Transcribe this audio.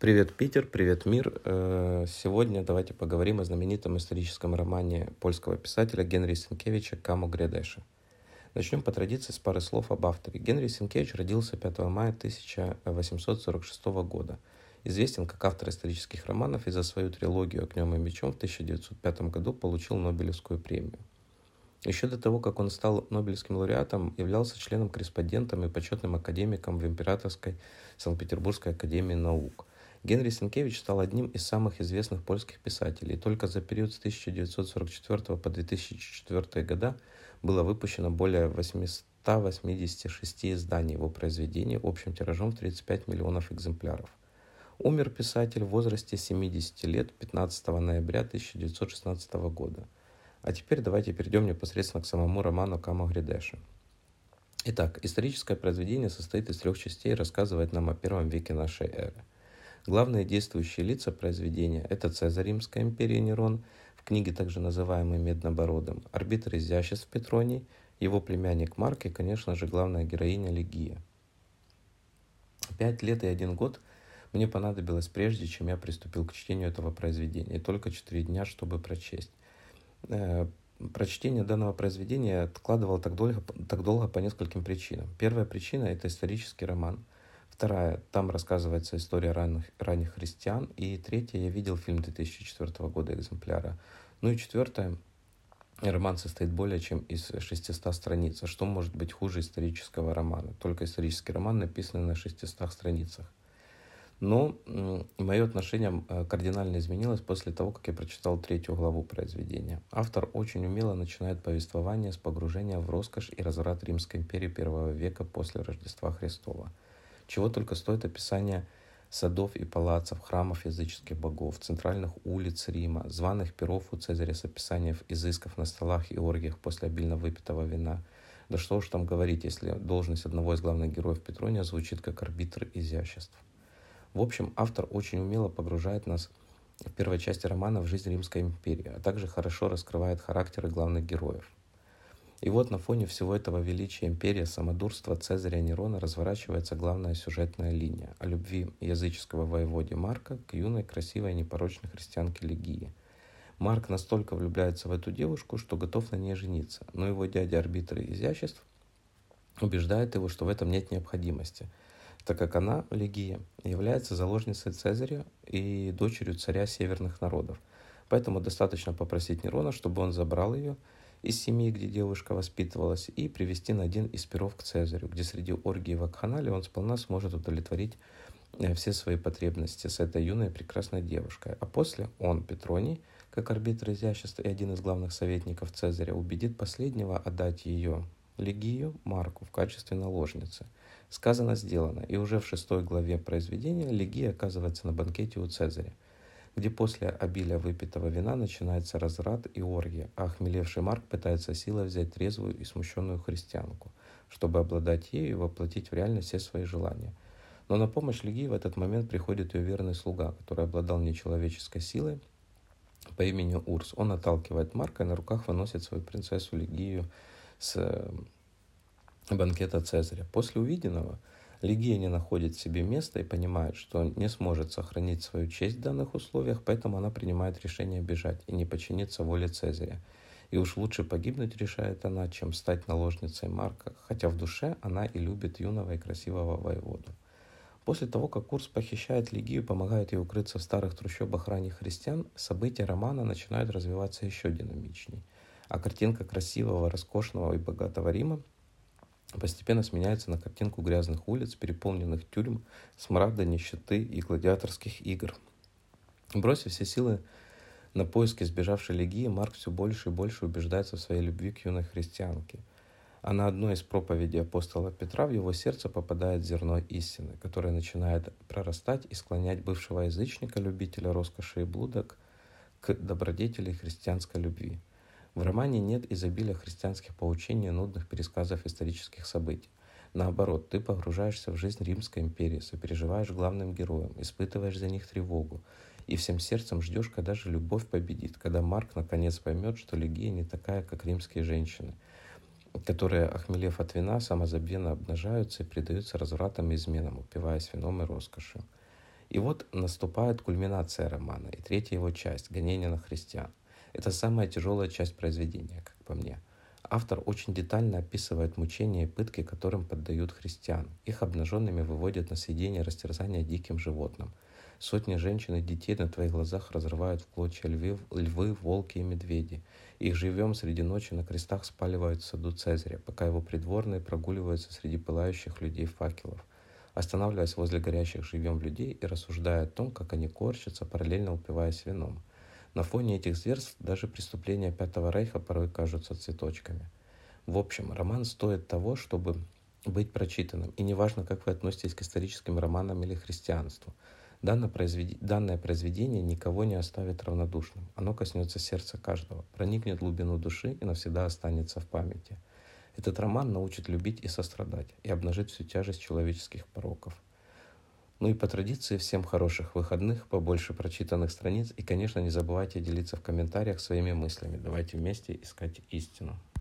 Привет, Питер, привет, мир. Э, сегодня давайте поговорим о знаменитом историческом романе польского писателя Генри Сенкевича «Камо Грядеши». Начнем по традиции с пары слов об авторе. Генри Сенкевич родился 5 мая 1846 года. Известен как автор исторических романов и за свою трилогию «Огнем и мечом» в 1905 году получил Нобелевскую премию. Еще до того, как он стал Нобелевским лауреатом, являлся членом-корреспондентом и почетным академиком в Императорской Санкт-Петербургской академии наук – Генри Сенкевич стал одним из самых известных польских писателей. Только за период с 1944 по 2004 года было выпущено более 886 изданий его произведений общим тиражом в 35 миллионов экземпляров. Умер писатель в возрасте 70 лет 15 ноября 1916 года. А теперь давайте перейдем непосредственно к самому роману Кама Гридеша. Итак, историческое произведение состоит из трех частей и рассказывает нам о первом веке нашей эры – Главные действующие лица произведения – это Цезарь Римской империи Нерон, в книге также называемый Меднобородым, арбитр изяществ Петроний, его племянник Марк и, конечно же, главная героиня Легия. Пять лет и один год мне понадобилось прежде, чем я приступил к чтению этого произведения, и только четыре дня, чтобы прочесть. Э, прочтение данного произведения откладывал так долго, так долго по нескольким причинам. Первая причина – это исторический роман – Вторая, там рассказывается история ранних, ранних христиан. И третья, я видел фильм 2004 года экземпляра. Ну и четвертое, роман состоит более чем из 600 страниц. А что может быть хуже исторического романа? Только исторический роман, написанный на 600 страницах. Но мое отношение э, кардинально изменилось после того, как я прочитал третью главу произведения. Автор очень умело начинает повествование с погружения в роскошь и разврат Римской империи первого века после Рождества Христова – чего только стоит описание садов и палацев, храмов языческих богов, центральных улиц Рима, званых перов у Цезаря с описанием изысков на столах и оргиях после обильно выпитого вина. Да что уж там говорить, если должность одного из главных героев Петрония звучит как арбитр изяществ. В общем, автор очень умело погружает нас в первой части романа в жизнь Римской империи, а также хорошо раскрывает характеры главных героев. И вот на фоне всего этого величия империи, самодурства Цезаря Нерона разворачивается главная сюжетная линия о любви языческого воеводе Марка к юной, красивой, непорочной христианке Легии. Марк настолько влюбляется в эту девушку, что готов на ней жениться, но его дядя-арбитр изяществ убеждает его, что в этом нет необходимости, так как она, Легия, является заложницей Цезаря и дочерью царя северных народов. Поэтому достаточно попросить Нерона, чтобы он забрал ее – из семьи, где девушка воспитывалась, и привести на один из перов к Цезарю, где среди оргии и вакханалии он сполна сможет удовлетворить э, все свои потребности с этой юной прекрасной девушкой. А после он, Петроний, как арбитр изящества и один из главных советников Цезаря, убедит последнего отдать ее, Легию, Марку, в качестве наложницы. Сказано, сделано, и уже в шестой главе произведения Легия оказывается на банкете у Цезаря – где после обилия выпитого вина начинается разрад и оргия, а охмелевший Марк пытается силой взять трезвую и смущенную христианку, чтобы обладать ею и воплотить в реальность все свои желания. Но на помощь Легии в этот момент приходит ее верный слуга, который обладал нечеловеческой силой по имени Урс. Он отталкивает Марка и на руках выносит свою принцессу Легию с э, банкета Цезаря. После увиденного – Легия не находит себе места и понимает, что не сможет сохранить свою честь в данных условиях, поэтому она принимает решение бежать и не подчиниться воле Цезаря. И уж лучше погибнуть, решает она, чем стать наложницей Марка, хотя в душе она и любит юного и красивого воеводу. После того, как Курс похищает Легию, помогает ей укрыться в старых трущобах ранних христиан, события романа начинают развиваться еще динамичнее. А картинка красивого, роскошного и богатого Рима постепенно сменяется на картинку грязных улиц, переполненных тюрьм, смрада, нищеты и гладиаторских игр. Бросив все силы на поиски сбежавшей Легии, Марк все больше и больше убеждается в своей любви к юной христианке. А на одной из проповедей апостола Петра в его сердце попадает зерно истины, которое начинает прорастать и склонять бывшего язычника, любителя роскоши и блудок, к добродетели христианской любви. В романе нет изобилия христианских поучений и нудных пересказов исторических событий. Наоборот, ты погружаешься в жизнь Римской империи, сопереживаешь главным героям, испытываешь за них тревогу и всем сердцем ждешь, когда же любовь победит, когда Марк наконец поймет, что Легия не такая, как римские женщины, которые, охмелев от вина, самозабвенно обнажаются и предаются развратам и изменам, упиваясь вином и роскошью. И вот наступает кульминация романа и третья его часть «Гонение на христиан». Это самая тяжелая часть произведения, как по мне. Автор очень детально описывает мучения и пытки, которым поддают христиан. Их обнаженными выводят на съедение растерзания диким животным. Сотни женщин и детей на твоих глазах разрывают в клочья львы, львы, волки и медведи. Их живем среди ночи на крестах спаливают в саду Цезаря, пока его придворные прогуливаются среди пылающих людей факелов, останавливаясь возле горящих живем людей и рассуждая о том, как они корчатся, параллельно упиваясь вином. На фоне этих зверств даже преступления Пятого Рейха порой кажутся цветочками. В общем, роман стоит того, чтобы быть прочитанным. И неважно, как вы относитесь к историческим романам или христианству. Данное, произвед... Данное произведение никого не оставит равнодушным. Оно коснется сердца каждого, проникнет в глубину души и навсегда останется в памяти. Этот роман научит любить и сострадать, и обнажит всю тяжесть человеческих пороков – ну и по традиции всем хороших выходных, побольше прочитанных страниц и, конечно, не забывайте делиться в комментариях своими мыслями. Давайте вместе искать истину.